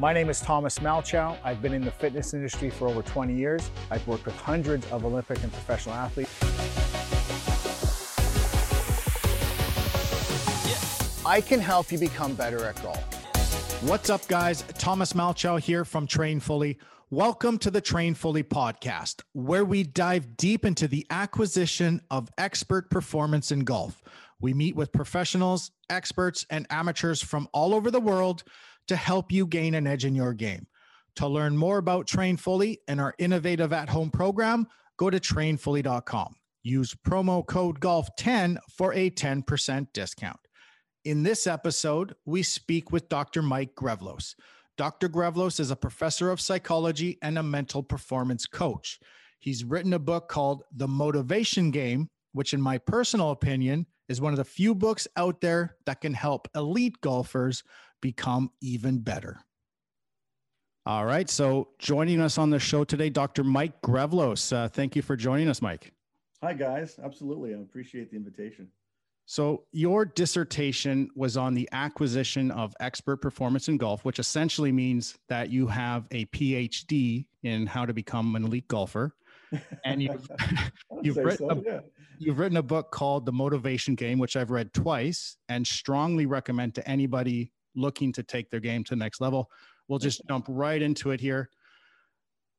My name is Thomas Malchow. I've been in the fitness industry for over 20 years. I've worked with hundreds of Olympic and professional athletes. I can help you become better at golf. What's up, guys? Thomas Malchow here from Train Fully. Welcome to the Train Fully podcast, where we dive deep into the acquisition of expert performance in golf. We meet with professionals, experts, and amateurs from all over the world to help you gain an edge in your game. To learn more about Train Fully and our innovative at home program, go to trainfully.com. Use promo code GOLF10 for a 10% discount. In this episode, we speak with Dr. Mike Grevlos. Dr. Grevlos is a professor of psychology and a mental performance coach. He's written a book called The Motivation Game, which, in my personal opinion, is one of the few books out there that can help elite golfers become even better. All right. So, joining us on the show today, Dr. Mike Grevlos. Uh, thank you for joining us, Mike. Hi, guys. Absolutely. I appreciate the invitation. So, your dissertation was on the acquisition of expert performance in golf, which essentially means that you have a PhD in how to become an elite golfer. And you've, you've, written so, a, yeah. you've written a book called The Motivation Game, which I've read twice and strongly recommend to anybody looking to take their game to the next level. We'll just jump right into it here.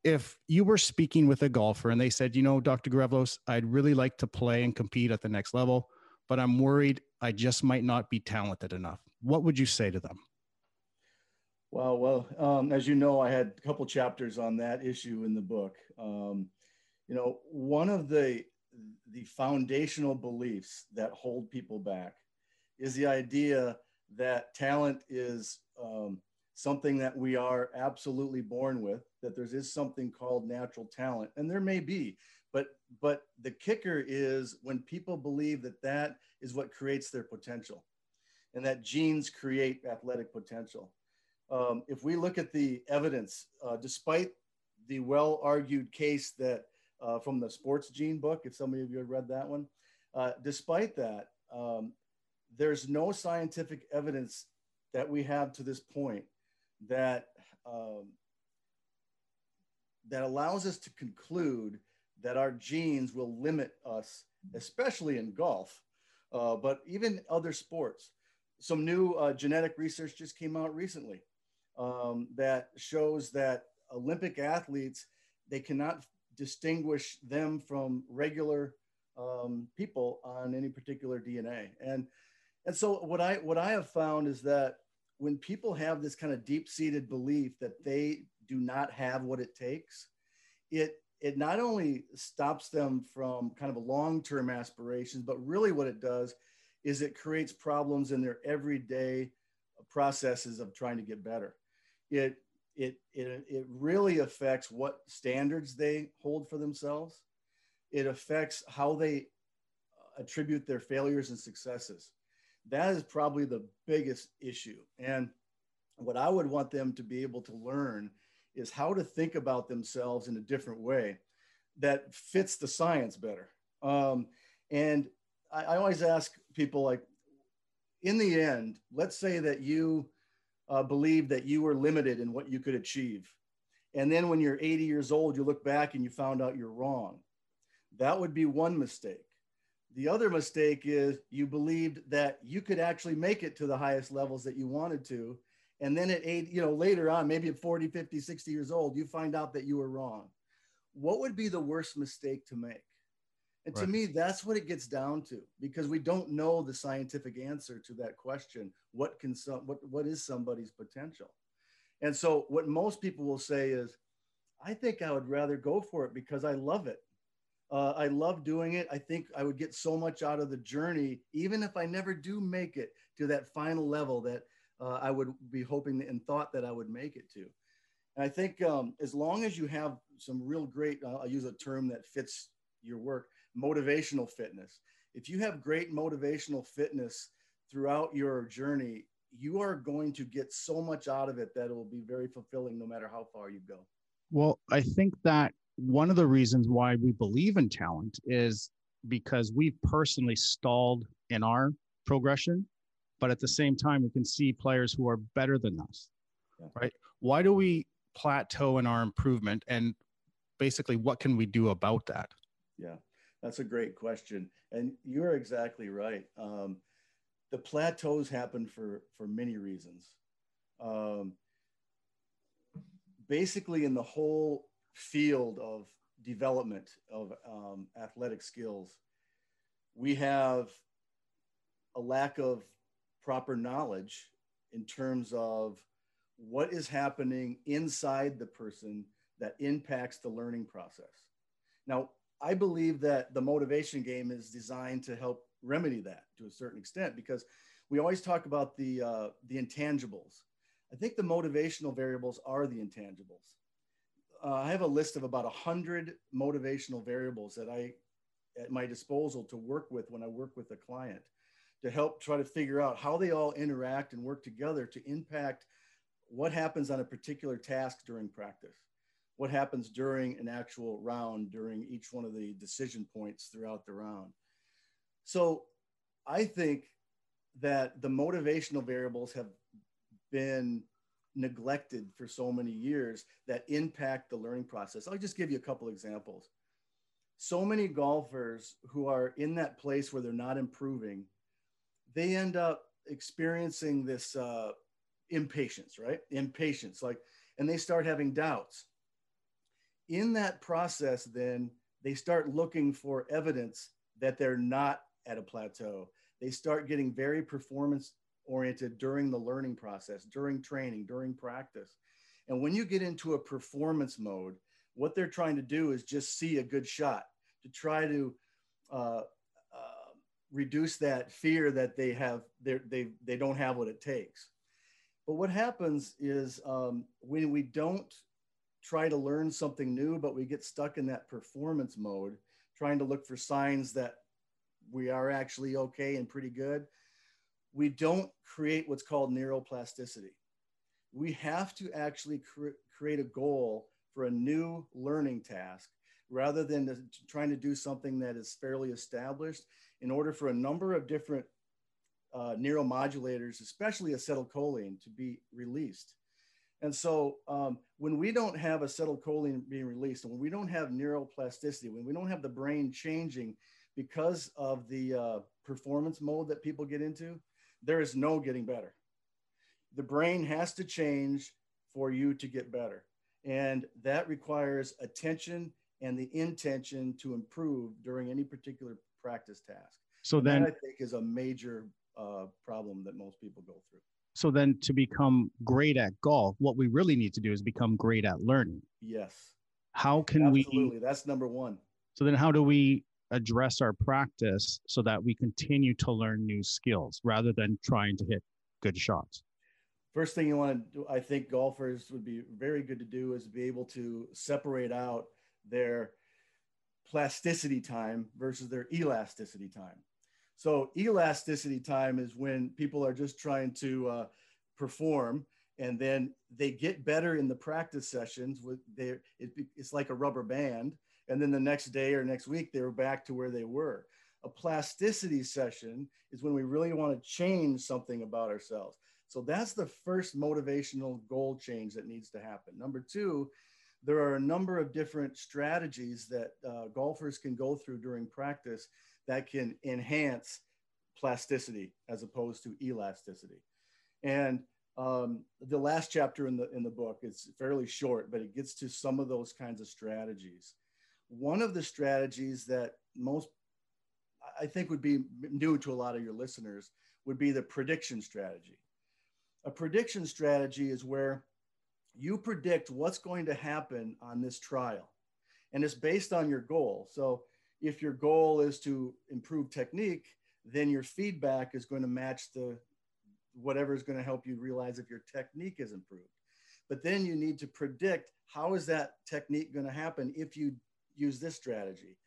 If you were speaking with a golfer and they said, you know, Dr. Grevlos, I'd really like to play and compete at the next level, but I'm worried I just might not be talented enough. What would you say to them? Well, well, um, as you know, I had a couple chapters on that issue in the book. Um, you know, one of the the foundational beliefs that hold people back is the idea that talent is um, something that we are absolutely born with that there is something called natural talent and there may be but but the kicker is when people believe that that is what creates their potential and that genes create athletic potential. Um, if we look at the evidence uh, despite the well argued case that uh, from the sports gene book if some of you have read that one uh, despite that um, there's no scientific evidence that we have to this point that um, that allows us to conclude that our genes will limit us, especially in golf, uh, but even other sports. Some new uh, genetic research just came out recently um, that shows that Olympic athletes they cannot distinguish them from regular um, people on any particular DNA. And and so what I what I have found is that when people have this kind of deep-seated belief that they do not have what it takes, it it not only stops them from kind of a long-term aspirations, but really what it does is it creates problems in their everyday processes of trying to get better. It it it, it really affects what standards they hold for themselves. It affects how they attribute their failures and successes that is probably the biggest issue. And what I would want them to be able to learn is how to think about themselves in a different way that fits the science better. Um, and I, I, always ask people, like, in the end, let's say that you uh, believe that you were limited in what you could achieve. And then when you're 80 years old, you look back and you found out you're wrong. That would be one mistake. The other mistake is you believed that you could actually make it to the highest levels that you wanted to. And then at eight, you know, later on, maybe at 40, 50, 60 years old, you find out that you were wrong. What would be the worst mistake to make? And right. to me, that's what it gets down to because we don't know the scientific answer to that question. What can some, what, what is somebody's potential? And so what most people will say is, I think I would rather go for it because I love it. Uh, I love doing it. I think I would get so much out of the journey, even if I never do make it to that final level that uh, I would be hoping and thought that I would make it to. And I think um, as long as you have some real great, uh, I'll use a term that fits your work, motivational fitness. If you have great motivational fitness throughout your journey, you are going to get so much out of it that it will be very fulfilling no matter how far you go. Well, I think that one of the reasons why we believe in talent is because we've personally stalled in our progression, but at the same time, we can see players who are better than us, yeah. right? why do we plateau in our improvement and basically what can we do about that yeah that's a great question and you're exactly right um, the plateaus happen for for many reasons um, basically in the whole field of development of um, athletic skills we have a lack of proper knowledge in terms of what is happening inside the person that impacts the learning process. Now, I believe that the motivation game is designed to help remedy that to a certain extent because we always talk about the uh, the intangibles. I think the motivational variables are the intangibles. Uh, I have a list of about a hundred motivational variables that I at my disposal to work with when I work with a client to help try to figure out how they all interact and work together to impact what happens on a particular task during practice, what happens during an actual round, during each one of the decision points throughout the round. So I think that the motivational variables have been neglected for so many years that impact the learning process. I'll just give you a couple examples. So many golfers who are in that place where they're not improving they end up experiencing this uh, impatience, right? Impatience, like, and they start having doubts. In that process, then they start looking for evidence that they're not at a plateau. They start getting very performance oriented during the learning process, during training, during practice. And when you get into a performance mode, what they're trying to do is just see a good shot to try to uh, reduce that fear that they have they they don't have what it takes but what happens is um, when we don't try to learn something new but we get stuck in that performance mode trying to look for signs that we are actually okay and pretty good we don't create what's called neuroplasticity we have to actually cre- create a goal for a new learning task rather than trying to do something that is fairly established in order for a number of different uh, neuromodulators, especially acetylcholine, to be released. And so um, when we don't have acetylcholine being released, and when we don't have neuroplasticity, when we don't have the brain changing because of the uh, performance mode that people get into, there is no getting better. The brain has to change for you to get better. And that requires attention and the intention to improve during any particular practice task. So then, I think is a major uh, problem that most people go through. So then, to become great at golf, what we really need to do is become great at learning. Yes. How can Absolutely. we? Absolutely, that's number one. So then, how do we address our practice so that we continue to learn new skills rather than trying to hit good shots? First thing you want to do, I think golfers would be very good to do is be able to separate out their plasticity time versus their elasticity time. So elasticity time is when people are just trying to uh, perform and then they get better in the practice sessions with their it, it's like a rubber band. And then the next day or next week they were back to where they were. A plasticity session is when we really want to change something about ourselves. So that's the first motivational goal change that needs to happen. Number two there are a number of different strategies that uh, golfers can go through during practice that can enhance plasticity as opposed to elasticity. And um, the last chapter in the in the book is fairly short, but it gets to some of those kinds of strategies. One of the strategies that most I think would be new to a lot of your listeners would be the prediction strategy. A prediction strategy is where you predict what's going to happen on this trial. And it's based on your goal. So if your goal is to improve technique, then your feedback is going to match the whatever is going to help you realize if your technique is improved. But then you need to predict how is that technique going to happen if you use this strategy.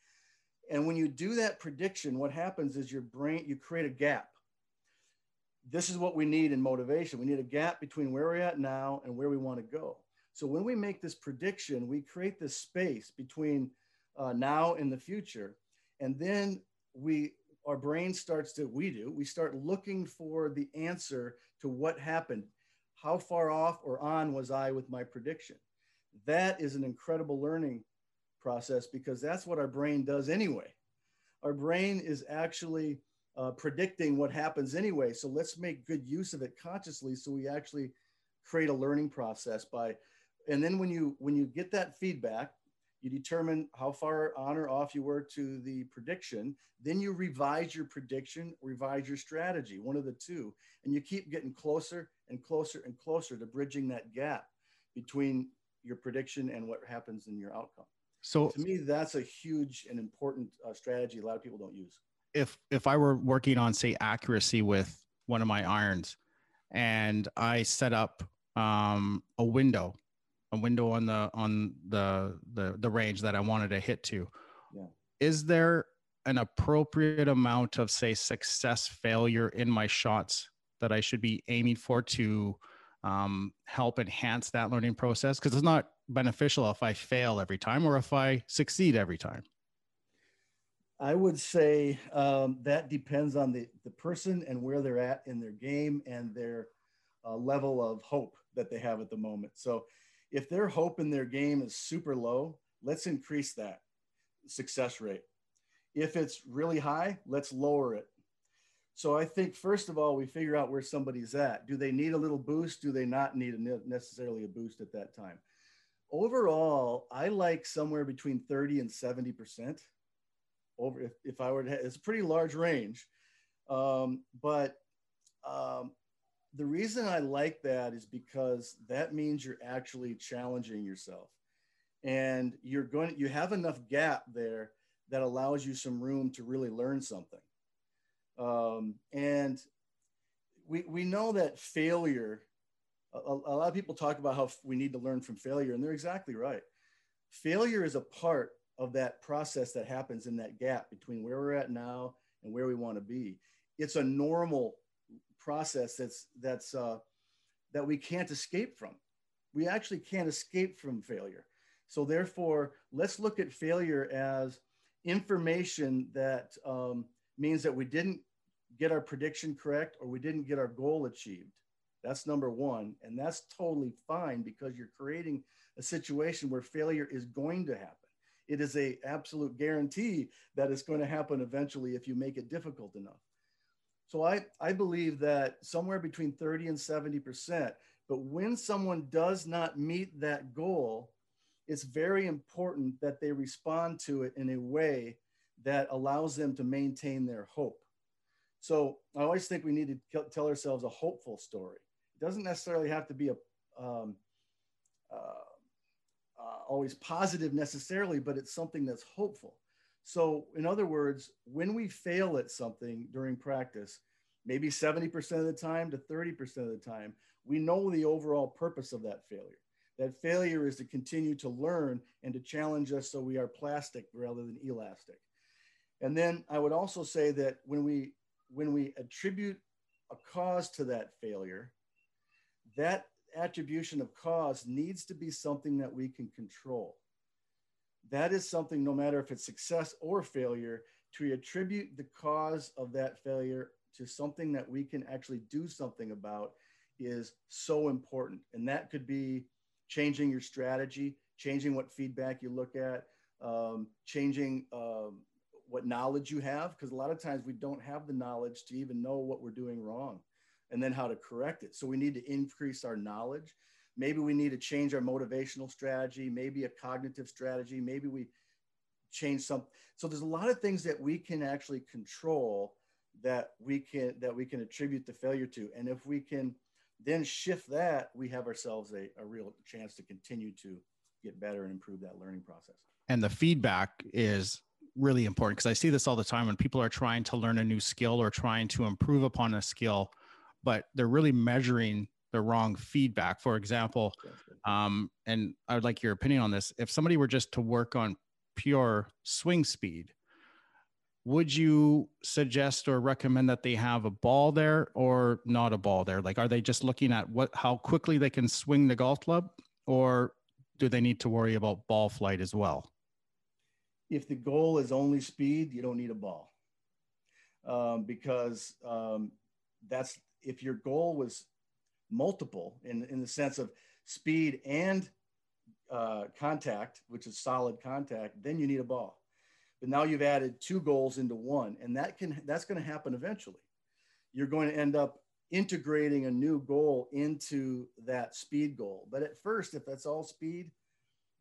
And when you do that prediction, what happens is your brain, you create a gap this is what we need in motivation. We need a gap between where we're at now and where we want to go. So when we make this prediction, we create this space between uh, now and the future, and then we our brain starts to we do we start looking for the answer to what happened. how far off or on was I with my prediction? That is an incredible learning process because that's what our brain does anyway. Our brain is actually uh, predicting what happens anyway. So let's make good use of it consciously so we actually create a learning process by and then when you when you get that feedback you determine how far on or off you were to the prediction then you revise your prediction revise your strategy one of the two. And you keep getting closer and closer and closer to bridging that gap between your prediction and what happens in your outcome. So to me that's a huge and important uh, strategy a lot of people don't use. If if i were working on say accuracy with one of my irons and i set up um, a window a window on the on the the the range that I wanted to hit to. Yeah. Is there an appropriate amount of say success failure in my shots that I should be aiming for to um, help enhance that learning process? Because it's not beneficial if I fail every time or if I succeed every time. I would say um, that depends on the, the person and where they're at in their game and their uh, level of hope that they have at the moment. So if their hope in their game is super low, let's increase that success rate. If it's really high, let's lower it. So I think first of all, we figure out where somebody's at. Do they need a little boost? Do they not need a, necessarily a boost at that time? Overall, I like somewhere between 30 and 70% over if, if I were to, it's a pretty large range. Um, but um, the reason I like that is because that means you're actually challenging yourself. And you're going you have enough gap there that allows you some room to really learn something. Um, and we, we know that failure a, a lot of people talk about how we need to learn from failure and they're exactly right. Failure is a part of that process that happens in that gap between where we're at now and where we want to be. It's a normal process that's that's uh, that we can't escape from. We actually can't escape from failure. So therefore, let's look at failure as information that um, means that we didn't get our prediction correct or we didn't get our goal achieved. That's number one, and that's totally fine because you're creating a situation where failure is going to happen. It is a absolute guarantee that it's going to happen eventually if you make it difficult enough. So I, I believe that somewhere between 30 and 70%. But when someone does not meet that goal, it's very important that they respond to it in a way that allows them to maintain their hope. So I always think we need to tell ourselves a hopeful story. It doesn't necessarily have to be a um, uh, uh, always positive necessarily, but it's something that's hopeful. So, in other words, when we fail at something during practice, maybe 70% of the time to 30% of the time, we know the overall purpose of that failure. That failure is to continue to learn and to challenge us so we are plastic rather than elastic. And then I would also say that when we when we attribute a cause to that failure, that attribution of cause needs to be something that we can control that is something, no matter if it's success or failure, to attribute the cause of that failure to something that we can actually do something about is so important. And that could be changing your strategy, changing what feedback you look at, um, changing um, what knowledge you have, because a lot of times we don't have the knowledge to even know what we're doing wrong and then how to correct it. So we need to increase our knowledge. Maybe we need to change our motivational strategy, maybe a cognitive strategy, maybe we change some. So there's a lot of things that we can actually control that we can that we can attribute the failure to. And if we can then shift that, we have ourselves a, a real chance to continue to get better and improve that learning process. And the feedback is really important because I see this all the time when people are trying to learn a new skill or trying to improve upon a skill, but they're really measuring the wrong feedback. For example, um, and I would like your opinion on this. If somebody were just to work on pure swing speed, would you suggest or recommend that they have a ball there or not a ball there? Like, are they just looking at what how quickly they can swing the golf club, or do they need to worry about ball flight as well? If the goal is only speed, you don't need a ball, um, because um, that's if your goal was multiple in, in the sense of speed and uh, contact, which is solid contact, then you need a ball. But now you've added two goals into one, and that can that's going to happen eventually. You're going to end up integrating a new goal into that speed goal. But at first, if that's all speed,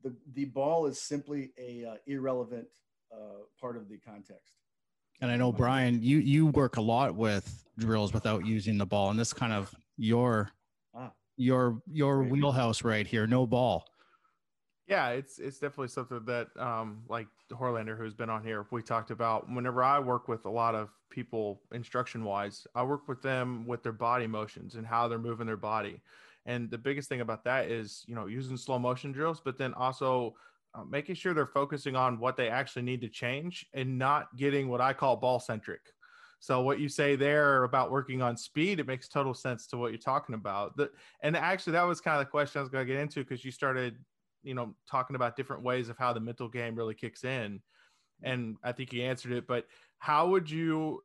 the, the ball is simply a uh, irrelevant uh, part of the context. And I know Brian, you you work a lot with drills without using the ball, and this kind of your your your wheelhouse right here. No ball. Yeah, it's it's definitely something that um, like Horlander, who's been on here, we talked about. Whenever I work with a lot of people instruction wise, I work with them with their body motions and how they're moving their body. And the biggest thing about that is, you know, using slow motion drills, but then also uh, making sure they're focusing on what they actually need to change and not getting what I call ball centric. So what you say there about working on speed, it makes total sense to what you're talking about. The, and actually, that was kind of the question I was going to get into because you started, you know, talking about different ways of how the mental game really kicks in, and I think you answered it. But how would you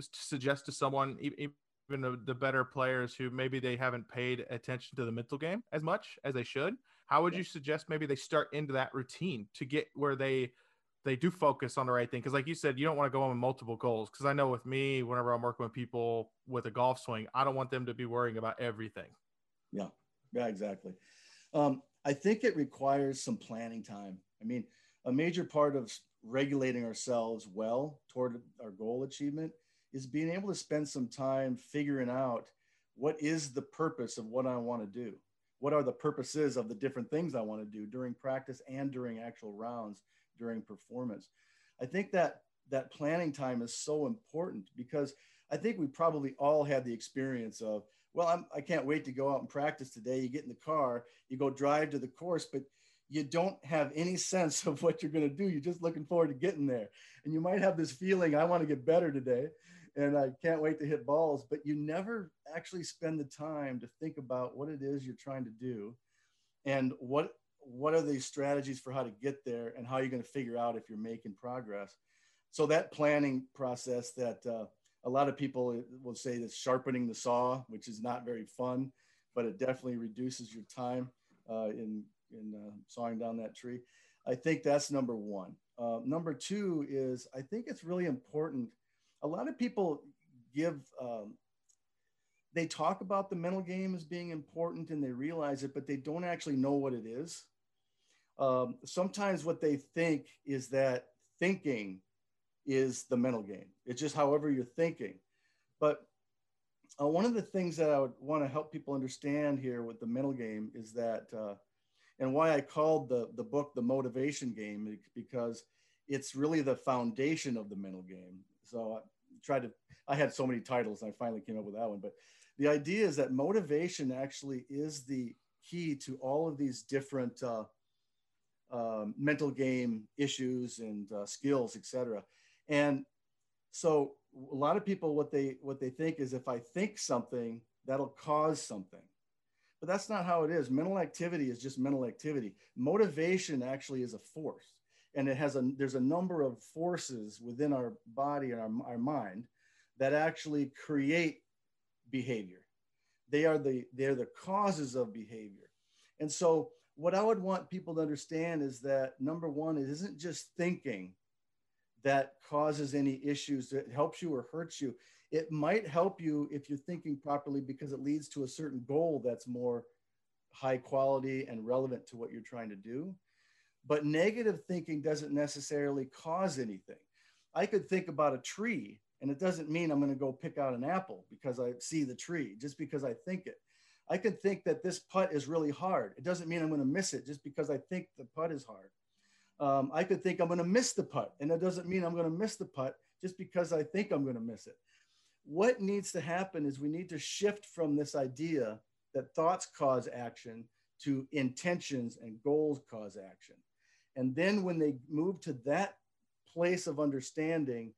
suggest to someone, even the, the better players who maybe they haven't paid attention to the mental game as much as they should? How would you suggest maybe they start into that routine to get where they they do focus on the right thing? Because like you said, you don't want to go on with multiple goals. Because I know with me, whenever I'm working with people with a golf swing, I don't want them to be worrying about everything. Yeah, yeah, exactly. Um, I think it requires some planning time. I mean, a major part of regulating ourselves well toward our goal achievement is being able to spend some time figuring out what is the purpose of what I want to do what are the purposes of the different things I want to do during practice and during actual rounds during performance. I think that that planning time is so important because I think we probably all had the experience of, well, I'm, I can not wait to go out and practice today. You get in the car, you go drive to the course, but you don't have any sense of what you're going to do. You're just looking forward to getting there. And you might have this feeling, I want to get better today and I can't wait to hit balls. But you never actually spend the time to think about what it is you're trying to do, and what what are the strategies for how to get there, and how you're going to figure out if you're making progress. So that planning process that uh, a lot of people will say that's sharpening the saw, which is not very fun, but it definitely reduces your time uh, in in uh, sawing down that tree. I think that's number one. Uh, number two is I think it's really important a lot of people give um, they talk about the mental game as being important and they realize it but they don't actually know what it is. Um, sometimes what they think is that thinking is the mental game. It's just however you're thinking. But uh, one of the things that i would want to help people understand here with the mental game is that uh, and why i called the, the book the motivation game because it's really the foundation of the mental game. So I tried to, I had so many titles I finally came up with that one. But the idea is that motivation actually is the key to all of these different uh, um, mental game issues and uh, skills, etc. And so a lot of people, what they what they think is if I think something, that'll cause something. But that's not how it is. Mental activity is just mental activity. Motivation actually is a force and it has a there's a number of forces within our body and our, our mind that actually create behavior. They are the they're the causes of behavior. And so what i would want people to understand is that number one it isn't just thinking that causes any issues that helps you or hurts you. It might help you if you're thinking properly because it leads to a certain goal that's more high quality and relevant to what you're trying to do. But negative thinking doesn't necessarily cause anything. I could think about a tree, and it doesn't mean I'm going to go pick out an apple because I see the tree, just because I think it. I could think that this putt is really hard. It doesn't mean I'm going to miss it just because I think the putt is hard. Um, I could think I'm going to miss the putt, and it doesn't mean I'm going to miss the putt just because I think I'm going to miss it. What needs to happen is we need to shift from this idea that thoughts cause action to intentions and goals cause action. And then when they move to that place of understanding,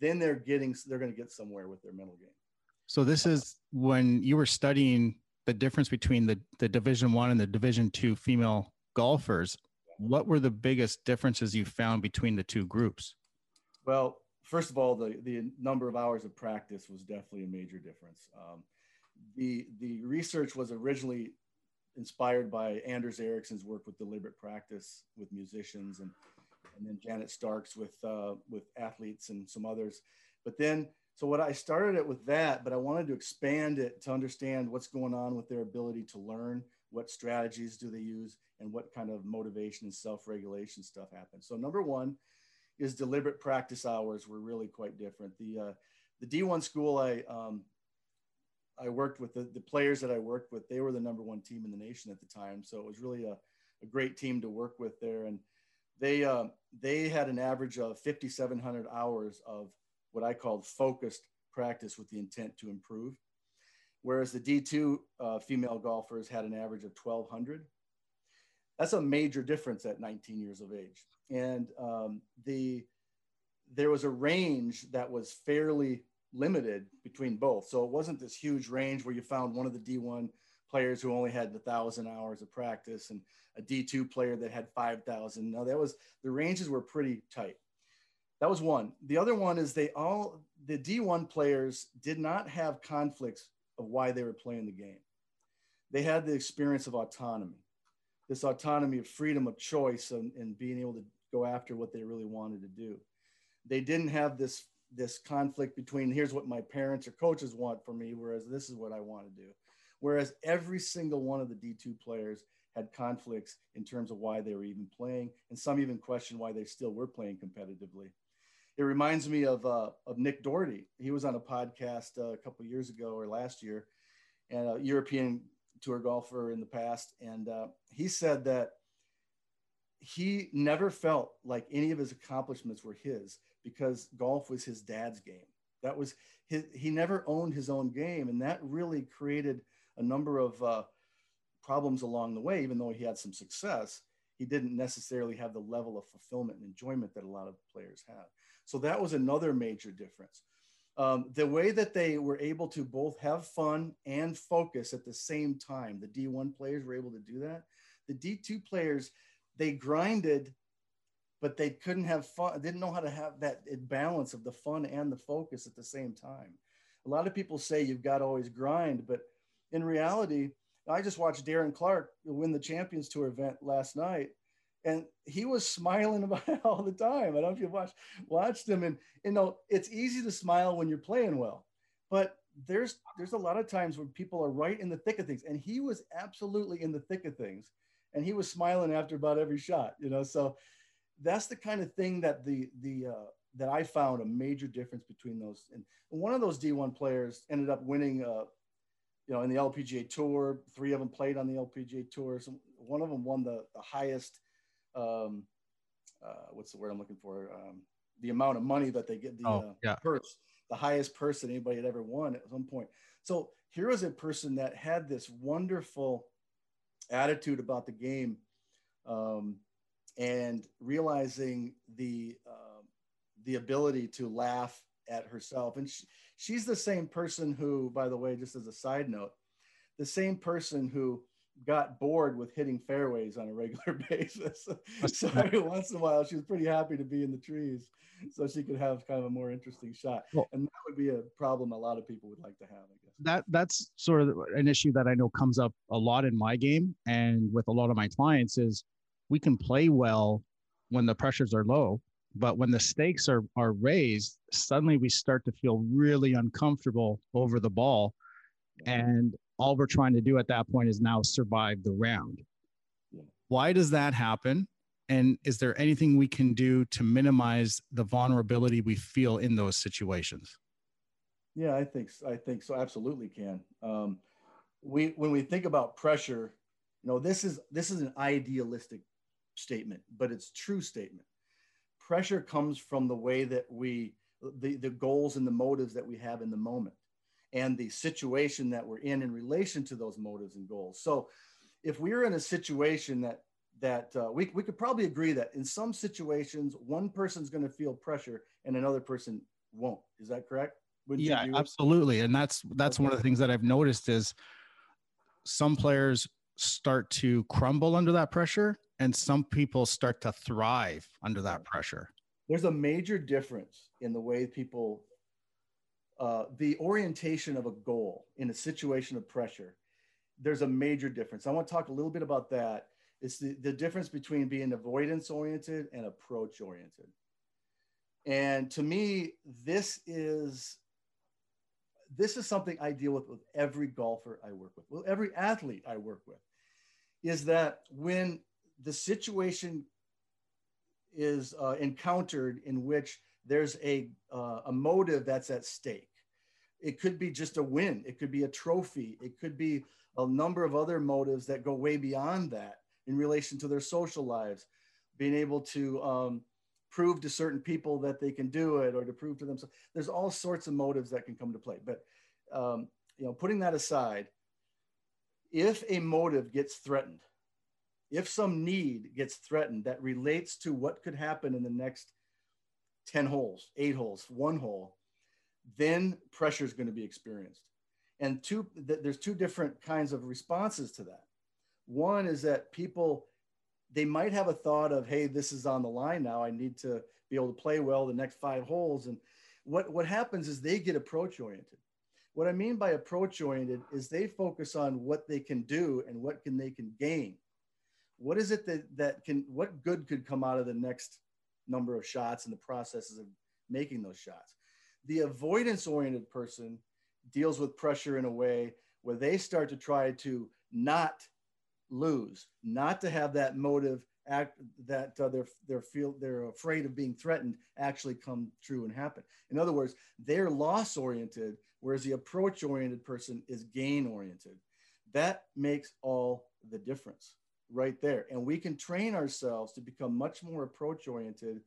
then they're getting they're going to get somewhere with their mental game. So this is when you were studying the difference between the, the division one and the division two female golfers. What were the biggest differences you found between the two groups? Well, first of all, the, the number of hours of practice was definitely a major difference. Um, the the research was originally inspired by Anders Ericsson's work with deliberate practice with musicians and and then Janet Starkes with uh, with athletes and some others. But then, so what I started it with that, but I wanted to expand it to understand what's going on with their ability to learn, what strategies do they use, and what kind of motivation and self-regulation stuff happens. So number one is deliberate practice hours were really quite different. The uh, the D1 school I um, I worked with the, the players that I worked with, they were the number one team in the nation at the time. So it was really a, a great team to work with there. And they, uh, they had an average of 5,700 hours of what I called focused practice with the intent to improve. Whereas the D2 uh, female golfers had an average of 1,200. That's a major difference at 19 years of age. And um, the, there was a range that was fairly limited between both. So it wasn't this huge range where you found one of the D1 players who only had a thousand hours of practice and a D2 player that had 5,000. No, that was the ranges were pretty tight. That was one. The other one is they all, the D1 players did not have conflicts of why they were playing the game. They had the experience of autonomy, this autonomy of freedom of choice and, and being able to go after what they really wanted to do. They didn't have this this conflict between here's what my parents or coaches want for me, whereas this is what I want to do. Whereas every single one of the D2 players had conflicts in terms of why they were even playing, and some even questioned why they still were playing competitively. It reminds me of, uh, of Nick Dougherty. He was on a podcast uh, a couple years ago or last year, and a European tour golfer in the past. And uh, he said that he never felt like any of his accomplishments were his because golf was his dad's game. That was his, he never owned his own game. And that really created a number of uh, problems along the way. Even though he had some success, he didn't necessarily have the level of fulfillment and enjoyment that a lot of players have. So that was another major difference. Um, the way that they were able to both have fun and focus at the same time, the D1 players were able to do that. The D2 players, they grinded but they couldn't have fun didn't know how to have that balance of the fun and the focus at the same time a lot of people say you've got to always grind but in reality i just watched darren Clarke win the champions tour event last night and he was smiling about it all the time i don't know if you watched watched him and you know it's easy to smile when you're playing well but there's there's a lot of times when people are right in the thick of things and he was absolutely in the thick of things and he was smiling after about every shot you know so that's the kind of thing that the the uh, that I found a major difference between those. And one of those D1 players ended up winning, uh, you know, in the LPGA Tour. Three of them played on the LPGA Tour. So one of them won the, the highest, um, uh, what's the word I'm looking for? Um, the amount of money that they get, the oh, uh, yeah. purse, the highest purse that anybody had ever won at some point. So here was a person that had this wonderful attitude about the game. Um, and realizing the uh, the ability to laugh at herself. And she, she's the same person who by the way just as a side note the same person who got bored with hitting fairways on a regular basis. So every once in a while she was pretty happy to be in the trees so she could have kind of a more interesting shot. Well, and that would be a problem a lot of people would like to have i guess. That that's sort of an issue that i know comes up a lot in my game and with a lot of my clients is we can play well when the pressures are low but when the stakes are are raised suddenly we start to feel really uncomfortable over the ball. And all we're trying to do at that point is now survive the round. Why does that happen? And is there anything we can do to minimize the vulnerability we feel in those situations? Yeah i think i think so absolutely can um, we when we think about pressure you know this is this is an idealistic statement, but it's true statement. Pressure comes from the way that we, the, the goals and the motives that we have in the moment and the situation that we're in in relation to those motives and goals. So if we're in a situation that that uh, we, we could probably agree that in some situations one person's going to feel pressure and another person won't is that correct Wouldn't yeah absolutely and that's that's okay. one of the things that i've noticed is some players start to crumble under that pressure and some people start to thrive under that pressure there's a major difference in the way people uh, the orientation of a goal in a situation of pressure, there's a major difference. I want to talk a little bit about that. It's the, the difference between being avoidance oriented and approach oriented. And to me, this is this is something I deal with with every golfer I work with, with every athlete I work with, is that when the situation is uh, encountered in which there's a, uh, a motive that's at stake. It could be just a win, it could be a trophy, it could be a number of other motives that go way beyond that in relation to their social lives, being able to um, prove to certain people that they can do it or to prove to themselves. There's all sorts of motives that can come to play. But um, you know, putting that aside, if a motive gets threatened, if some need gets threatened that relates to what could happen in the next 10 holes, eight holes, one hole, then pressure is going to be experienced. And two, th- there's two different kinds of responses to that. One is that people, they might have a thought of, hey, this is on the line now. I need to be able to play well the next five holes. And what, what happens is they get approach oriented. What I mean by approach oriented is they focus on what they can do and what can they can gain. What is it that, that can, what good could come out of the next number of shots and the processes of making those shots. The avoidance oriented person deals with pressure in a way where they start to try to not lose, not to have that motive act that uh, they're they're feel they're afraid of being threatened actually come true and happen. In other words, they're loss oriented, whereas the approach oriented person is gain oriented. That makes all the difference right there. And we can train ourselves to become much more approach oriented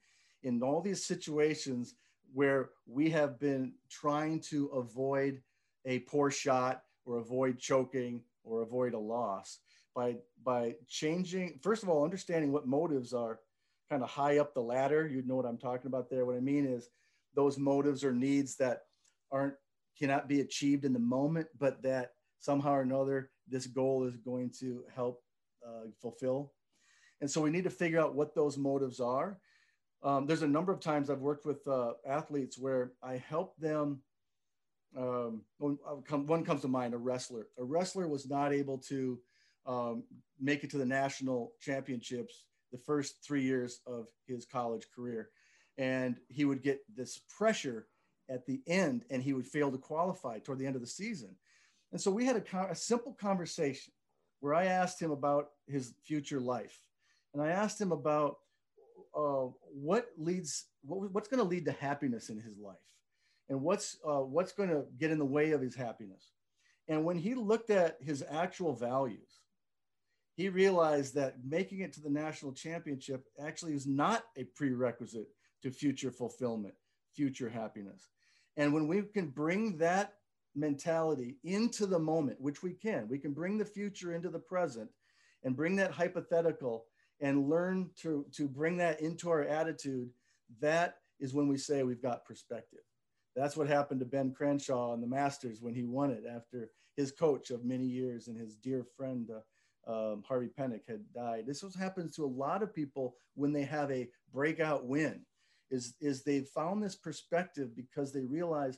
in all these situations where we have been trying to avoid a poor shot or avoid choking or avoid a loss by by changing first of all understanding what motives are kind of high up the ladder you know what i'm talking about there what i mean is those motives or needs that aren't cannot be achieved in the moment but that somehow or another this goal is going to help uh, fulfill. And so we need to figure out what those motives are. Um, there's a number of times I've worked with uh, athletes where I help them. Um, one comes to mind, a wrestler. A wrestler was not able to um, make it to the national championships the first three years of his college career. And he would get this pressure at the end and he would fail to qualify toward the end of the season. And so we had a, a simple conversation where I asked him about his future life. And I asked him about uh, what leads, what, what's going to lead to happiness in his life and what's, uh, what's going to get in the way of his happiness. And when he looked at his actual values, he realized that making it to the national championship actually is not a prerequisite to future fulfillment, future happiness. And when we can bring that mentality into the moment, which we can. We can bring the future into the present and bring that hypothetical and learn to, to bring that into our attitude. That is when we say we've got perspective. That's what happened to Ben Crenshaw in the Masters when he won it after his coach of many years and his dear friend uh, um, Harvey Penick had died. This happens to a lot of people when they have a breakout win. Is, is they've found this perspective because they realize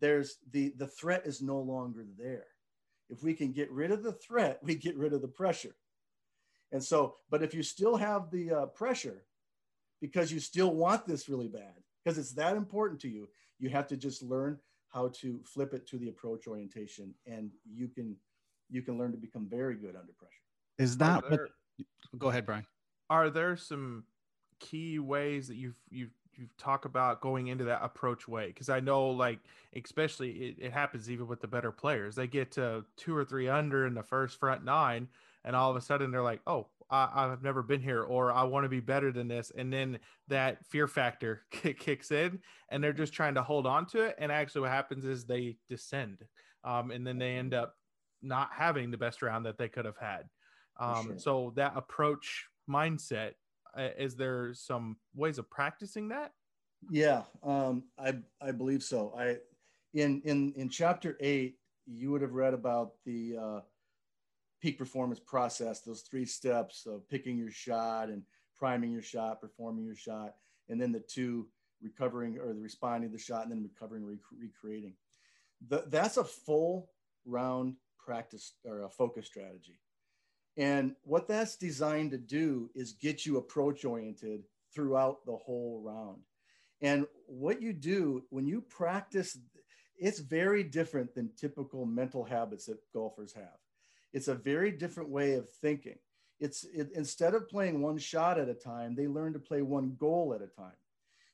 there's the the threat is no longer there. If we can get rid of the threat we get rid of the pressure. And so but if you still have the uh, pressure because you still want this really bad because it's that important to you you have to just learn how to flip it to the approach orientation and you can you can learn to become very good under pressure. Is that there, what, go ahead brian. Are there some key ways that you've you've you talk about going into that approach way because I know like especially it, it, happens even with the better players. They get to two or three under in the first front nine, and all of a sudden they're like, "Oh, I, have never been here," or "I want to be better than this," and then that fear factor kicks in, and they're just trying to hold on to it. And actually, what happens is they descend, um, and then they end up not having the best round that they could have had. Um, sure. So that approach mindset is there some ways of practicing that? Yeah, um, I I believe so. I in in in chapter eight, you would have read about the uh, peak performance process. Those three steps of picking your shot and priming your shot, performing your shot, and then the two recovering or the responding to the shot, and then recovering, rec- recreating. The, that's a full round practice or a focus strategy. And what that's designed to do is get you approach oriented throughout the whole round. And what you do when you practice, it's very different than typical mental habits that golfers have. It's a very different way of thinking. It's it, instead of playing one shot at a time, they learn to play one goal at a time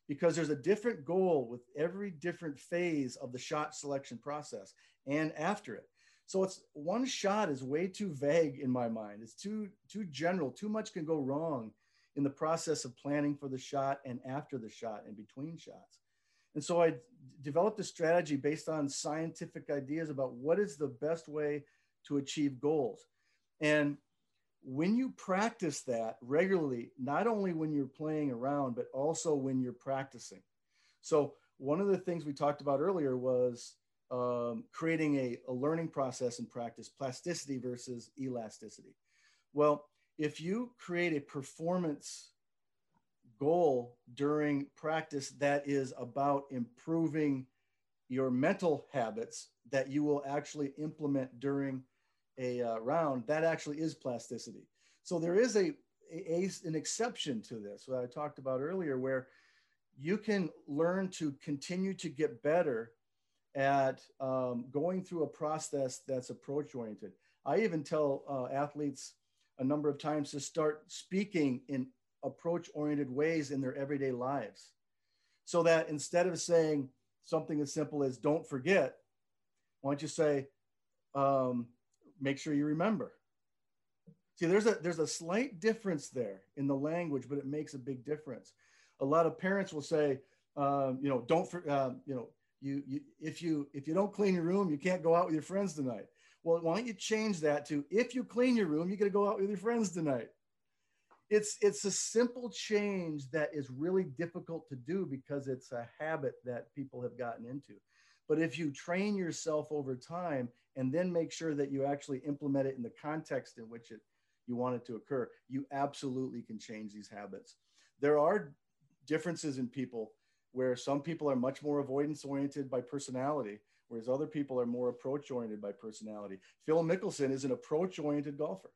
because there's a different goal with every different phase of the shot selection process and after it. So it's one shot is way too vague in my mind. It's too too general. Too much can go wrong in the process of planning for the shot and after the shot and between shots. And so I developed a strategy based on scientific ideas about what is the best way to achieve goals. And when you practice that regularly, not only when you're playing around, but also when you're practicing. So, one of the things we talked about earlier was um, creating a, a learning process and practice, plasticity versus elasticity. Well, if you create a performance goal during practice that is about improving your mental habits that you will actually implement during a uh, round, that actually is plasticity. So there is a, a, an exception to this, that I talked about earlier, where you can learn to continue to get better at um, going through a process that's approach oriented. I even tell uh, athletes a number of times to start speaking in approach oriented ways in their everyday lives. So that instead of saying something as simple as don't forget, why don't you say, um, make sure you remember. See, there's a there's a slight difference there in the language, but it makes a big difference. A lot of parents will say, um, you know, don't for, uh, you know, you, you if you if you don't clean your room, you can't go out with your friends tonight. Well, why don't you change that to if you clean your room, you got to go out with your friends tonight. It's it's a simple change that is really difficult to do because it's a habit that people have gotten into. But if you train yourself over time and then make sure that you actually implement it in the context in which it you want it to occur, you absolutely can change these habits. There are differences in people where some people are much more avoidance oriented by personality whereas other people are more approach oriented by personality. Phil Mickelson is an approach oriented golfer.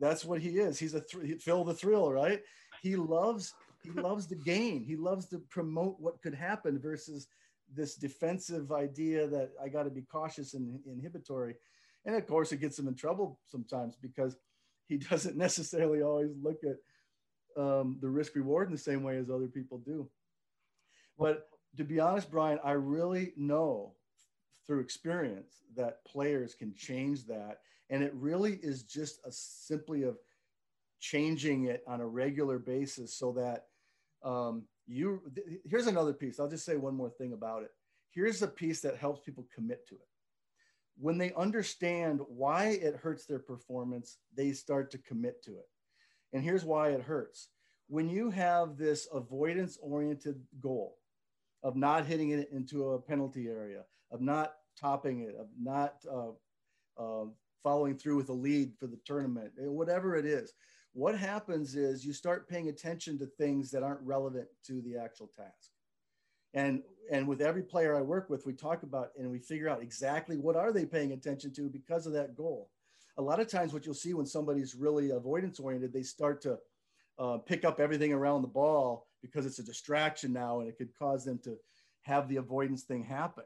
That's what he is. He's a th- Phil the thrill, right? He loves he loves the gain. He loves to promote what could happen versus this defensive idea that I got to be cautious and inhibitory. And of course, it gets him in trouble sometimes because he doesn't necessarily always look at um, the risk reward in the same way as other people do. But to be honest, Brian, I really know through experience that players can change that. And it really is just a simply of changing it on a regular basis so that um, you th- here's another piece. I'll just say one more thing about it. Here's a piece that helps people commit to it. When they understand why it hurts their performance they start to commit to it. And here's why it hurts. When you have this avoidance oriented goal of not hitting it into a penalty area, of not topping it, of not uh, uh, following through with a lead for the tournament, eh, whatever it is. What happens is you start paying attention to things that aren't relevant to the actual task. And, and with every player I work with, we talk about and we figure out exactly what are they paying attention to because of that goal. A lot of times what you'll see when somebody's really avoidance oriented, they start to uh, pick up everything around the ball because it's a distraction now and it could cause them to have the avoidance thing happen.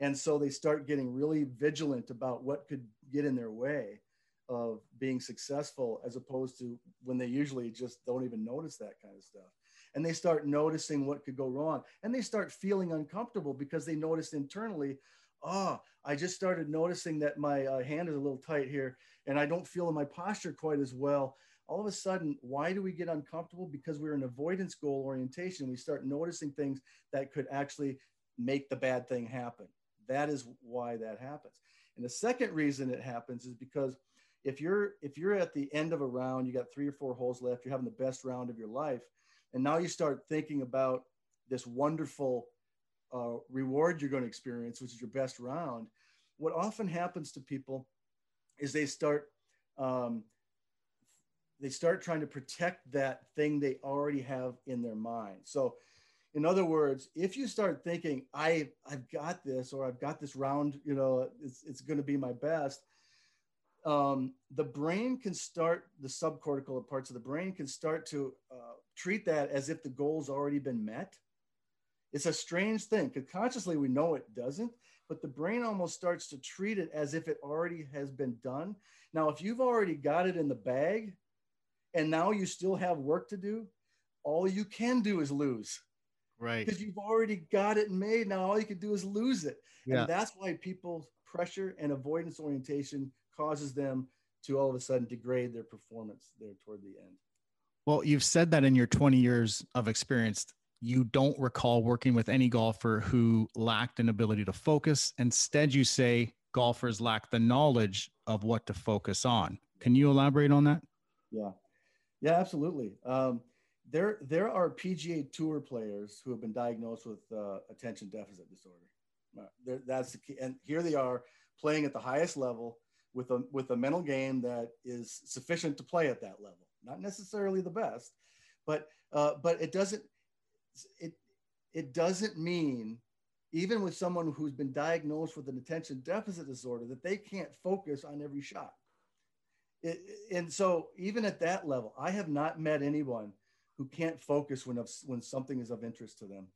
And so they start getting really vigilant about what could get in their way of being successful as opposed to when they usually just don't even notice that kind of stuff. And they start noticing what could go wrong and they start feeling uncomfortable because they noticed internally, oh, I just started noticing that my uh, hand is a little tight here and I don't feel in my posture quite as well all of a sudden, why do we get uncomfortable? Because we're in avoidance goal orientation. We start noticing things that could actually make the bad thing happen. That is why that happens. And the second reason it happens is because if you're if you're at the end of a round, you got three or four holes left, you're having the best round of your life, and now you start thinking about this wonderful uh, reward you're going to experience, which is your best round. What often happens to people is they start um, they start trying to protect that thing they already have in their mind. So in other words, if you start thinking, I, I've got this, or I've got this round, you know, it's, it's going to be my best, um, the brain can start, the subcortical parts of the brain can start to uh, treat that as if the goal's already been met. It's a strange thing because consciously we know it doesn't, but the brain almost starts to treat it as if it already has been done. Now, if you've already got it in the bag and now you still have work to do, all you can do is lose. Right. Because you've already got it made. Now all you can do is lose it. Yeah. And that's why people's pressure and avoidance orientation causes them to all of a sudden degrade their performance there toward the end. Well, you've said that in your 20 years of experience, you don't recall working with any golfer who lacked an ability to focus. Instead, you say golfers lack the knowledge of what to focus on. Can you elaborate on that? Yeah, yeah, absolutely. Um, there, there are PGA Tour players who have been diagnosed with uh, attention deficit disorder. Uh, that's the key, and here they are playing at the highest level with a with a mental game that is sufficient to play at that level. Not necessarily the best, but uh, but it doesn't it it doesn't mean even with someone who's been diagnosed with an attention deficit disorder that they can't focus on every shot. It, and so even at that level, I have not met anyone who can't focus when when something is of interest to them.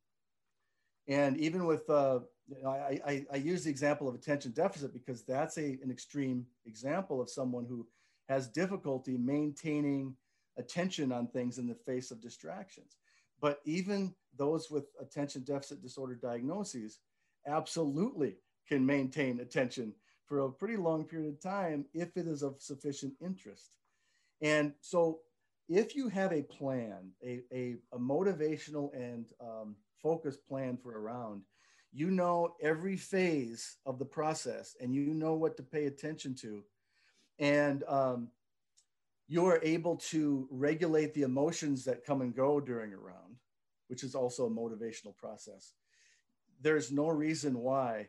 And even with uh, I, I, I use the example of attention deficit because that's a, an extreme example of someone who has difficulty maintaining attention on things in the face of distractions. But even those with attention deficit disorder diagnoses absolutely can maintain attention for a pretty long period of time if it is of sufficient interest. And so, if you have a plan, a, a, a motivational and um, focused plan for a round, you know every phase of the process and you know what to pay attention to. And um, you are able to regulate the emotions that come and go during a round, which is also a motivational process. There's no reason why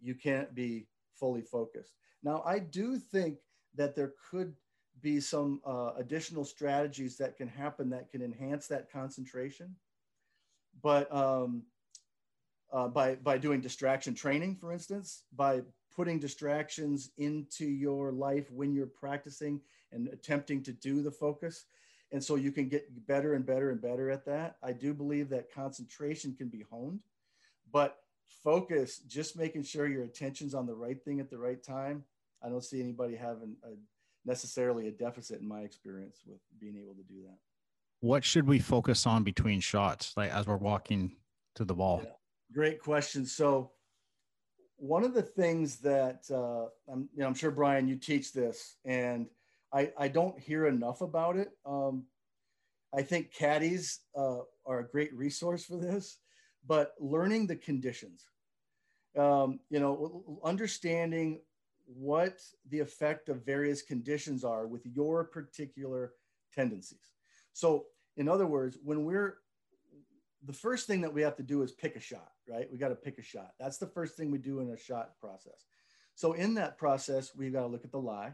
you can't be fully focused. Now, I do think that there could be some uh, additional strategies that can happen that can enhance that concentration. But um, uh, by, by doing distraction training, for instance, by putting distractions into your life when you're practicing and attempting to do the focus. And so you can get better and better and better at that. I do believe that concentration can be honed, but focus, just making sure your attention's on the right thing at the right time. I don't see anybody having a, necessarily a deficit in my experience with being able to do that. What should we focus on between shots, like as we're walking to the ball? Yeah. Great question. So, one of the things that uh, I'm, you know, I'm sure Brian, you teach this, and I, I don't hear enough about it. Um, I think caddies uh, are a great resource for this, but learning the conditions, um, you know, understanding what the effect of various conditions are with your particular tendencies. So, in other words, when we're the first thing that we have to do is pick a shot, right? We got to pick a shot. That's the first thing we do in a shot process. So in that process, we've got to look at the lie,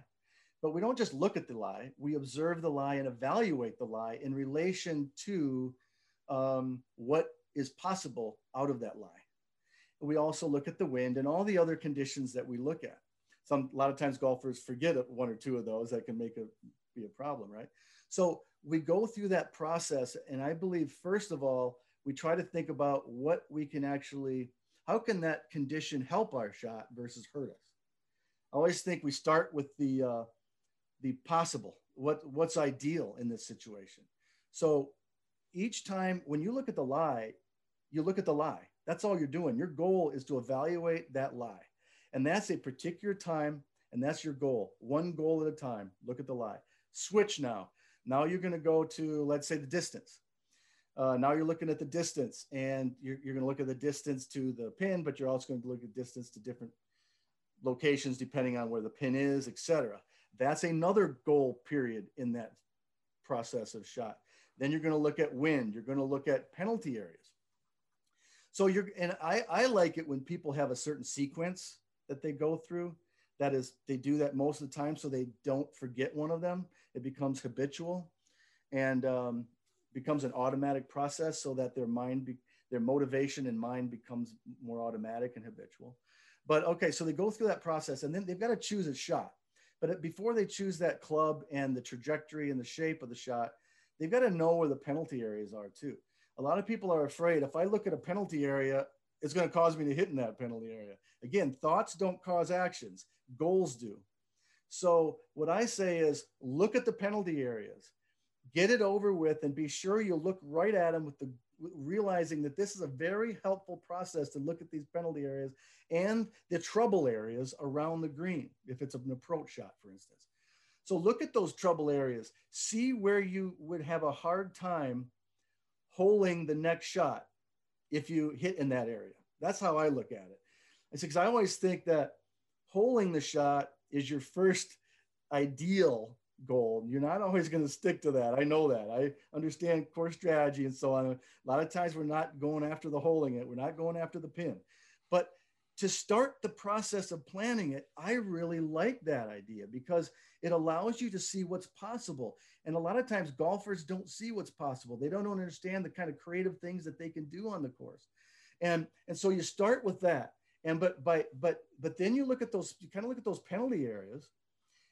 but we don't just look at the lie. We observe the lie and evaluate the lie in relation to um, what is possible out of that lie. We also look at the wind and all the other conditions that we look at. Some a lot of times golfers forget one or two of those that can make a be a problem, right? So we go through that process, and I believe first of all we try to think about what we can actually, how can that condition help our shot versus hurt us? I always think we start with the, uh, the possible, what, what's ideal in this situation. So each time when you look at the lie, you look at the lie. That's all you're doing. Your goal is to evaluate that lie. And that's a particular time, and that's your goal. One goal at a time. Look at the lie. Switch now. Now you're going to go to, let's say, the distance. Uh, now you're looking at the distance and you're, you're going to look at the distance to the pin, but you're also going to look at distance to different locations depending on where the pin is, etc. That's another goal period in that process of shot. Then you're going to look at wind. You're going to look at penalty areas. So you're, and I, I like it when people have a certain sequence that they go through. That is, they do that most of the time so they don't forget one of them. It becomes habitual. And um, becomes an automatic process so that their mind be, their motivation and mind becomes more automatic and habitual. But okay, so they go through that process and then they've got to choose a shot. But before they choose that club and the trajectory and the shape of the shot, they've got to know where the penalty areas are too. A lot of people are afraid if I look at a penalty area, it's going to cause me to hit in that penalty area. Again, thoughts don't cause actions, goals do. So, what I say is look at the penalty areas, get it over with, and be sure you look right at them with the realizing that this is a very helpful process to look at these penalty areas and the trouble areas around the green, if it's an approach shot, for instance. So look at those trouble areas, see where you would have a hard time holding the next shot if you hit in that area. That's how I look at it. It's because I always think that holding the shot is your first ideal goal. You're not always going to stick to that. I know that. I understand course strategy and so on. A lot of times we're not going after the holding it. We're not going after the pin. To start the process of planning it, I really like that idea because it allows you to see what's possible. And a lot of times golfers don't see what's possible. They don't understand the kind of creative things that they can do on the course. And, and so you start with that. And but by but but then you look at those, you kind of look at those penalty areas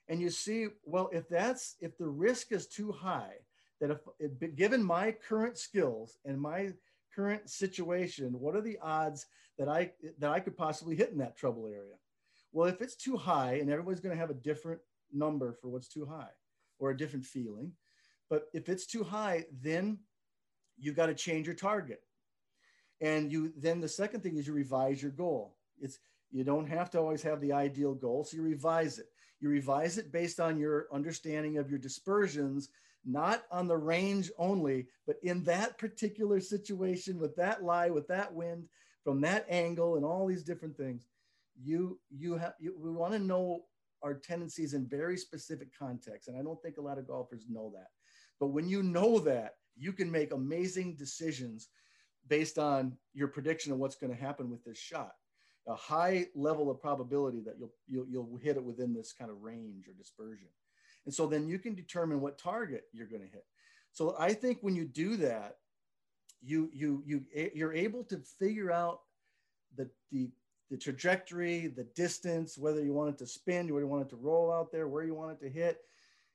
and you see, well, if that's if the risk is too high, that if given my current skills and my current situation, what are the odds that I that I could possibly hit in that trouble area? Well, if it's too high, and everybody's going to have a different number for what's too high or a different feeling, but if it's too high, then you've got to change your target. And you then the second thing is you revise your goal. It's you don't have to always have the ideal goal, so you revise it. You revise it based on your understanding of your dispersions, not on the range only, but in that particular situation with that lie, with that wind, from that angle, and all these different things. You you have you, we want to know our tendencies in very specific contexts, and I don't think a lot of golfers know that. But when you know that, you can make amazing decisions based on your prediction of what's going to happen with this shot a high level of probability that you'll, you'll, you'll hit it within this kind of range or dispersion. And so then you can determine what target you're going to hit. So I think when you do that, you, you, you, you're able to figure out the, the, the trajectory, the distance, whether you want it to spin, whether you want it to roll out there, where you want it to hit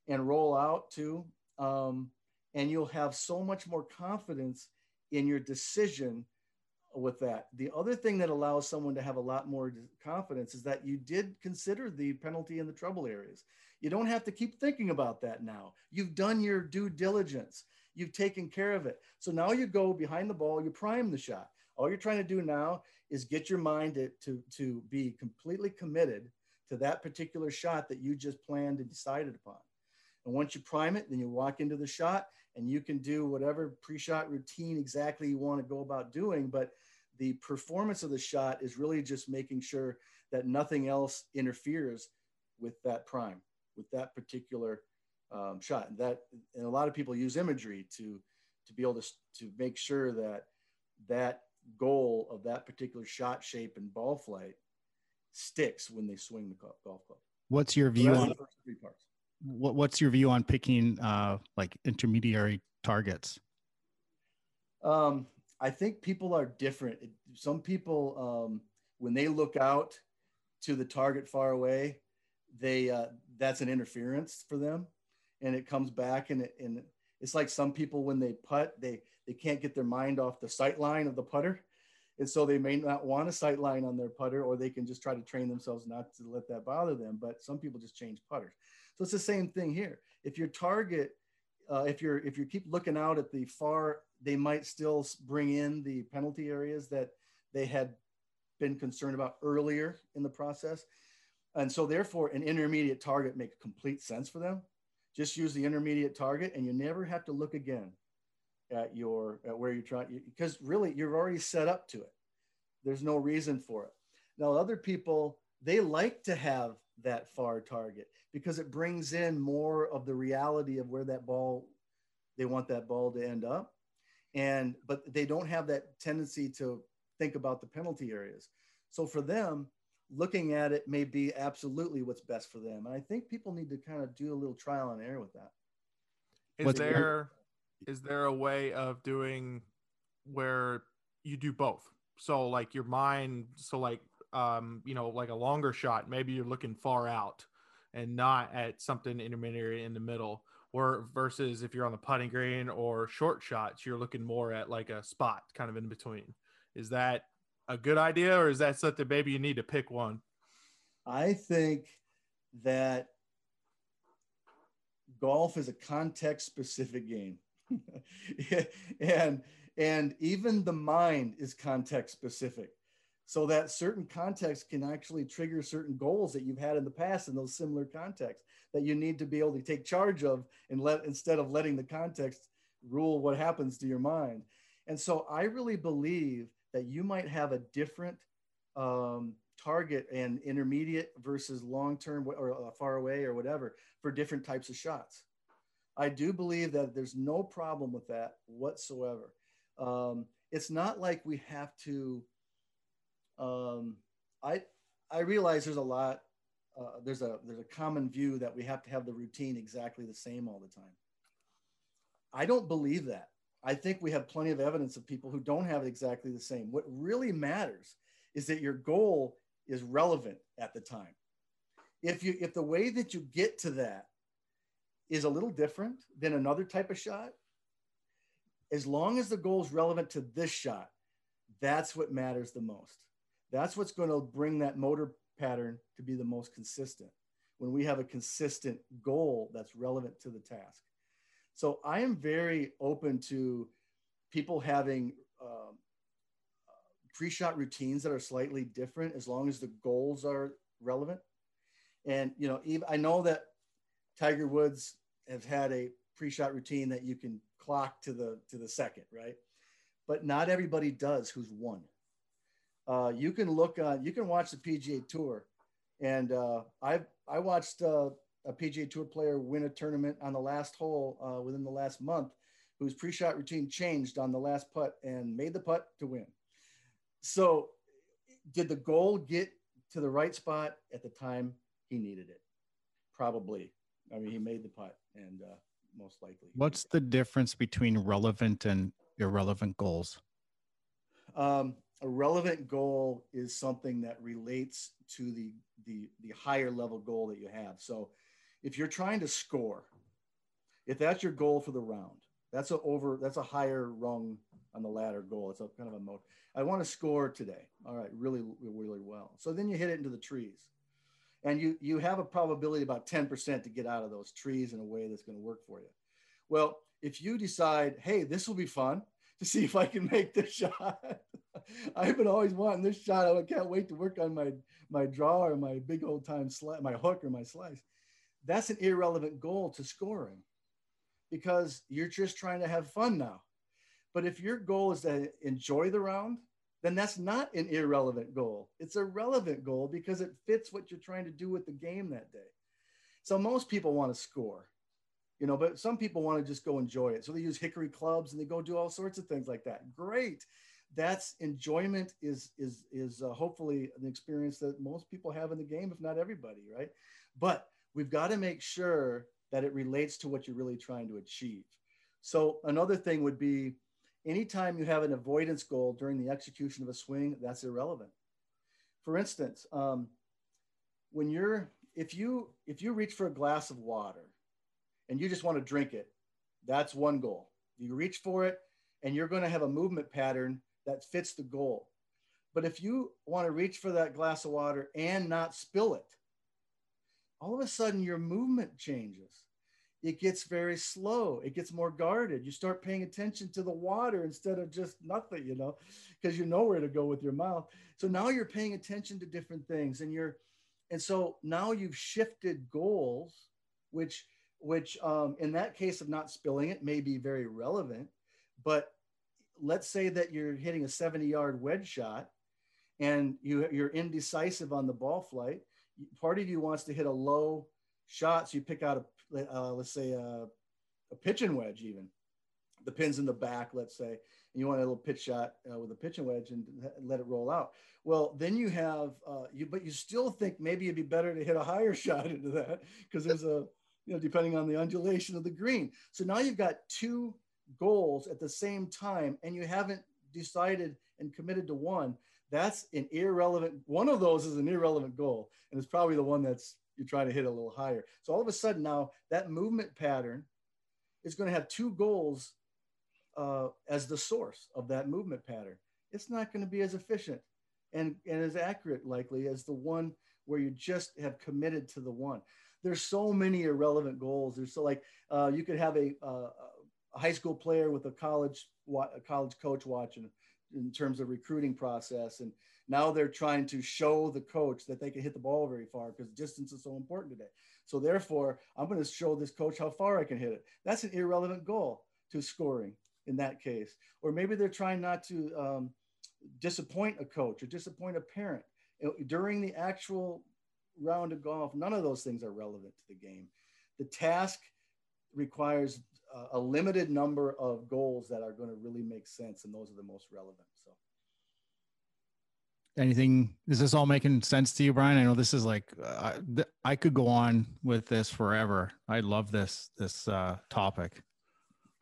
and roll out to. Um, and you'll have so much more confidence in your decision with that. The other thing that allows someone to have a lot more confidence is that you did consider the penalty in the trouble areas. You don't have to keep thinking about that now. You've done your due diligence. You've taken care of it. So now you go behind the ball, you prime the shot. All you're trying to do now is get your mind to, to, to be completely committed to that particular shot that you just planned and decided upon. And once you prime it, then you walk into the shot and you can do whatever pre-shot routine exactly you want to go about doing. But the performance of the shot is really just making sure that nothing else interferes with that prime, with that particular um, shot. And that, and a lot of people use imagery to to be able to to make sure that that goal of that particular shot shape and ball flight sticks when they swing the golf club. What's your view so on three parts? What, what's your view on picking uh, like intermediary targets? Um, I think people are different. Some people, um, when they look out to the target far away, they uh, that's an interference for them, and it comes back and it, and it's like some people when they putt, they they can't get their mind off the sight line of the putter, and so they may not want a sight line on their putter, or they can just try to train themselves not to let that bother them. But some people just change putters. So it's the same thing here. If your target, uh, if you're if you keep looking out at the far, they might still bring in the penalty areas that they had been concerned about earlier in the process. And so therefore an intermediate target makes complete sense for them. Just use the intermediate target and you never have to look again at your at where you're trying because really you're already set up to it. There's no reason for it. Now other people they like to have that far target because it brings in more of the reality of where that ball they want that ball to end up and but they don't have that tendency to think about the penalty areas so for them looking at it may be absolutely what's best for them and i think people need to kind of do a little trial and error with that is there is there a way of doing where you do both. So like your mind, so like um, you know, like a longer shot, maybe you're looking far out and not at something intermediate in the middle. Or versus if you're on the putting green or short shots, you're looking more at like a spot kind of in between. Is that a good idea or is that something maybe you need to pick one? I think that golf is a context specific game. and and even the mind is context specific so that certain contexts can actually trigger certain goals that you've had in the past in those similar contexts that you need to be able to take charge of and let instead of letting the context rule what happens to your mind and so i really believe that you might have a different um, target and intermediate versus long term or uh, far away or whatever for different types of shots. I do believe that there's no problem with that whatsoever. Um, it's not like we have to. Um, I I realize there's a lot. Uh, there's a there's a common view that we have to have the routine exactly the same all the time. I don't believe that. I think we have plenty of evidence of people who don't have it exactly the same. What really matters is that your goal is relevant at the time. If you if the way that you get to that is a little different than another type of shot, as long as the goal is relevant to this shot, that's what matters the most. That's what's going to bring that motor pattern to be the most consistent when we have a consistent goal that's relevant to the task. So I am very open to people having um, pre-shot routines that are slightly different as long as the goals are relevant. And you know, I know that Tiger Woods has had a pre-shot routine that you can clock to the to the second, right? But not everybody does who's won. Uh, you can look on, you can watch the PGA Tour, and uh, I I watched uh, a PGA Tour player win a tournament on the last hole uh, within the last month, whose pre-shot routine changed on the last putt and made the putt to win. So, did the goal get to the right spot at the time he needed it? Probably. I mean, he made the putt, and uh, most likely. What's the difference between relevant and irrelevant goals? Um, a relevant goal is something that relates to the, the the higher level goal that you have. So, if you're trying to score, if that's your goal for the round, that's a over that's a higher rung on the ladder goal. It's a kind of a mode. I want to score today. All right, really, really well. So then you hit it into the trees. And you you have a probability about 10% to get out of those trees in a way that's going to work for you. Well, if you decide, hey, this will be fun to see if I can make this shot. I've been always wanting this shot. I can't wait to work on my my draw or my big old time slice, my hook or my slice. That's an irrelevant goal to scoring because you're just trying to have fun now. But if your goal is to enjoy the round, then that's not an irrelevant goal. It's a relevant goal because it fits what you're trying to do with the game that day. So most people want to score, you know, but some people want to just go enjoy it. So they use hickory clubs and they go do all sorts of things like that. Great. That's enjoyment is is is uh, hopefully an experience that most people have in the game, if not everybody, right? But we've got to make sure that it relates to what you're really trying to achieve. So another thing would be anytime you have an avoidance goal during the execution of a swing, that's irrelevant. For instance, um, when you're if you if you reach for a glass of water and you just want to drink it, that's one goal. You reach for it and you're going to have a movement pattern that fits the goal. But if you want to reach for that glass of water and not spill it, all of a sudden your movement changes it gets very slow. It gets more guarded. You start paying attention to the water instead of just nothing, you know, because you know where to go with your mouth. So now you're paying attention to different things and you're, and so now you've shifted goals, which, which um, in that case of not spilling it may be very relevant. But let's say that you're hitting a 70 yard wedge shot and you, you're indecisive on the ball flight. Part of you wants to hit a low shot. So you pick out a uh, let's say a, a pitching wedge, even the pins in the back, let's say, and you want a little pitch shot uh, with a pitching wedge and let it roll out. Well, then you have uh, you, but you still think maybe it'd be better to hit a higher shot into that because there's a, you know, depending on the undulation of the green. So now you've got two goals at the same time, and you haven't decided and committed to one, that's an irrelevant. One of those is an irrelevant goal, and it's probably the one that's you're trying to hit a little higher. So all of a sudden now that movement pattern is going to have two goals uh, as the source of that movement pattern. It's not going to be as efficient and, and as accurate likely as the one where you just have committed to the one. There's so many irrelevant goals. There's so like uh, you could have a, a high school player with a college a college coach watching in terms of recruiting process and now they're trying to show the coach that they can hit the ball very far because distance is so important today. So therefore i'm going to show this coach how far i can hit it. That's an irrelevant goal to scoring in that case. Or maybe they're trying not to um, disappoint a coach or disappoint a parent. During the actual round of golf none of those things are relevant to the game. The task requires a limited number of goals that are going to really make sense and those are the most relevant so. Anything is this all making sense to you brian? I know this is like uh, th- i could go on with this forever. I love this this uh, topic.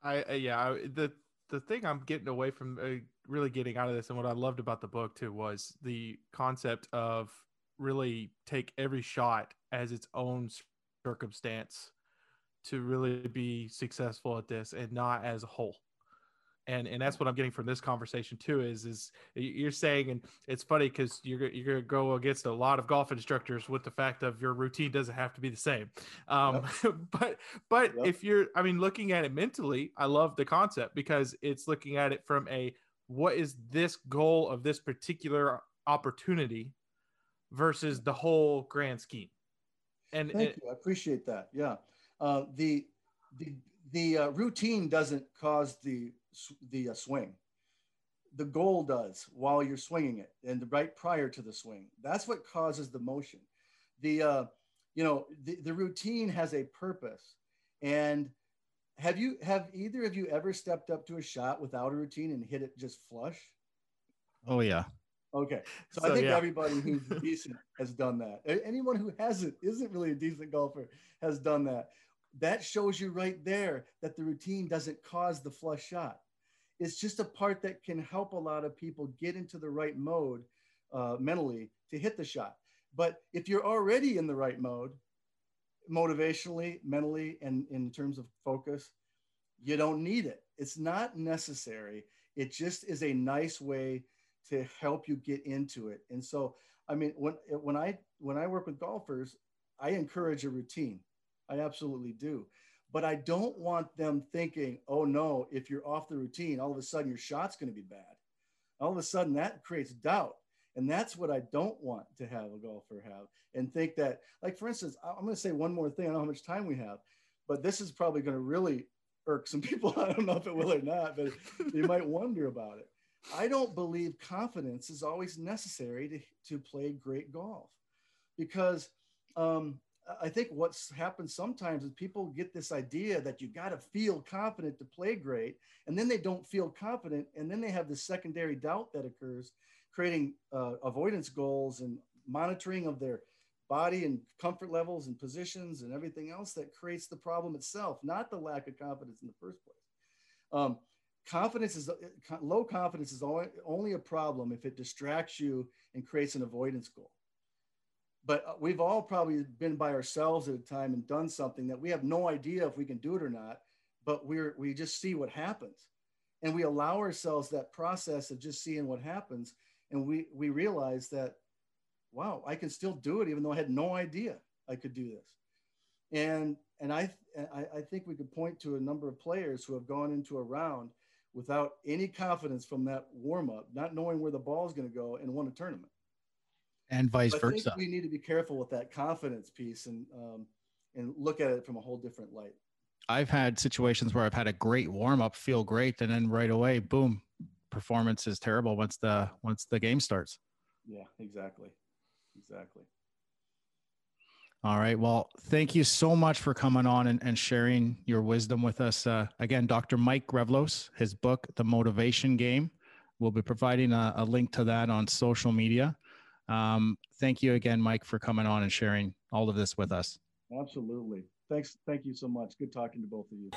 I uh, yeah I, the the thing i'm getting away from uh, really getting out of this and what i loved about the book too was the concept of really take every shot as its own circumstance to really be successful at this and not as a whole and and that's what i'm getting from this conversation too is is you're saying and it's funny because you're, you're gonna go against a lot of golf instructors with the fact of your routine doesn't have to be the same um yep. but but yep. if you're i mean looking at it mentally i love the concept because it's looking at it from a what is this goal of this particular opportunity versus the whole grand scheme and thank it, you i appreciate that yeah uh, the the the uh, routine doesn't cause the the uh, swing. The goal does while you're swinging it and right prior to the swing. That's what causes the motion. The uh, you know the, the routine has a purpose. And have you have either of you ever stepped up to a shot without a routine and hit it just flush? Oh yeah. Okay. So, so I think yeah. everybody who's decent has done that. Anyone who hasn't, isn't really a decent golfer, has done that that shows you right there that the routine doesn't cause the flush shot. It's just a part that can help a lot of people get into the right mode uh, mentally to hit the shot. But if you're already in the right mode, motivationally, mentally, and in terms of focus, you don't need it. It's not necessary. It just is a nice way to help you get into it. And so, I mean, when when I when I work with golfers, I encourage a routine. I absolutely do. But I don't want them thinking, oh no, if you're off the routine, all of a sudden your shot's going to be bad. All of a sudden that creates doubt. And that's what I don't want to have a golfer have and think that, like, for instance, I'm going to say one more thing. I don't know how much time we have, but this is probably going to really irk some people. I don't know if it will or not, but you might wonder about it. I don't believe confidence is always necessary to, to play great golf because um, I think what's happened sometimes is people get this idea that you got to feel confident to play great, and then they don't feel confident, and then they have this secondary doubt that occurs, creating uh, avoidance goals and monitoring of their body and comfort levels and positions and everything else that creates the problem itself, not the lack of confidence in the first place. Um, confidence is uh, low confidence is only a problem if it distracts you and creates an avoidance goal. But uh, we've all probably been by ourselves at a time and done something that we have no idea if we can do it or not but we're we just see what happens. And we allow ourselves that process of just seeing what happens and we we realize that wow i can still do it even though i had no idea i could do this. And and i i, I think we could point to a number of players who have gone into a round without any confidence from that warm up not knowing where the ball is going to go and won a tournament and vice versa. we need to be careful with that confidence piece and um, and look at it from a whole different light. I've had situations where I've had a great warm up, feel great, and then right away, boom, performance is terrible once the once the game starts. Yeah, exactly, exactly. All right. Well, thank you so much for coming on and, and sharing your wisdom with us. Uh, again, Dr. Mike Grevlos, his book, The Motivation Game. We'll be providing a, a link to that on social media. Um, thank you again, Mike, for coming on and sharing all of this with us. Absolutely. Thanks. Thank you so much. Good talking to both of you.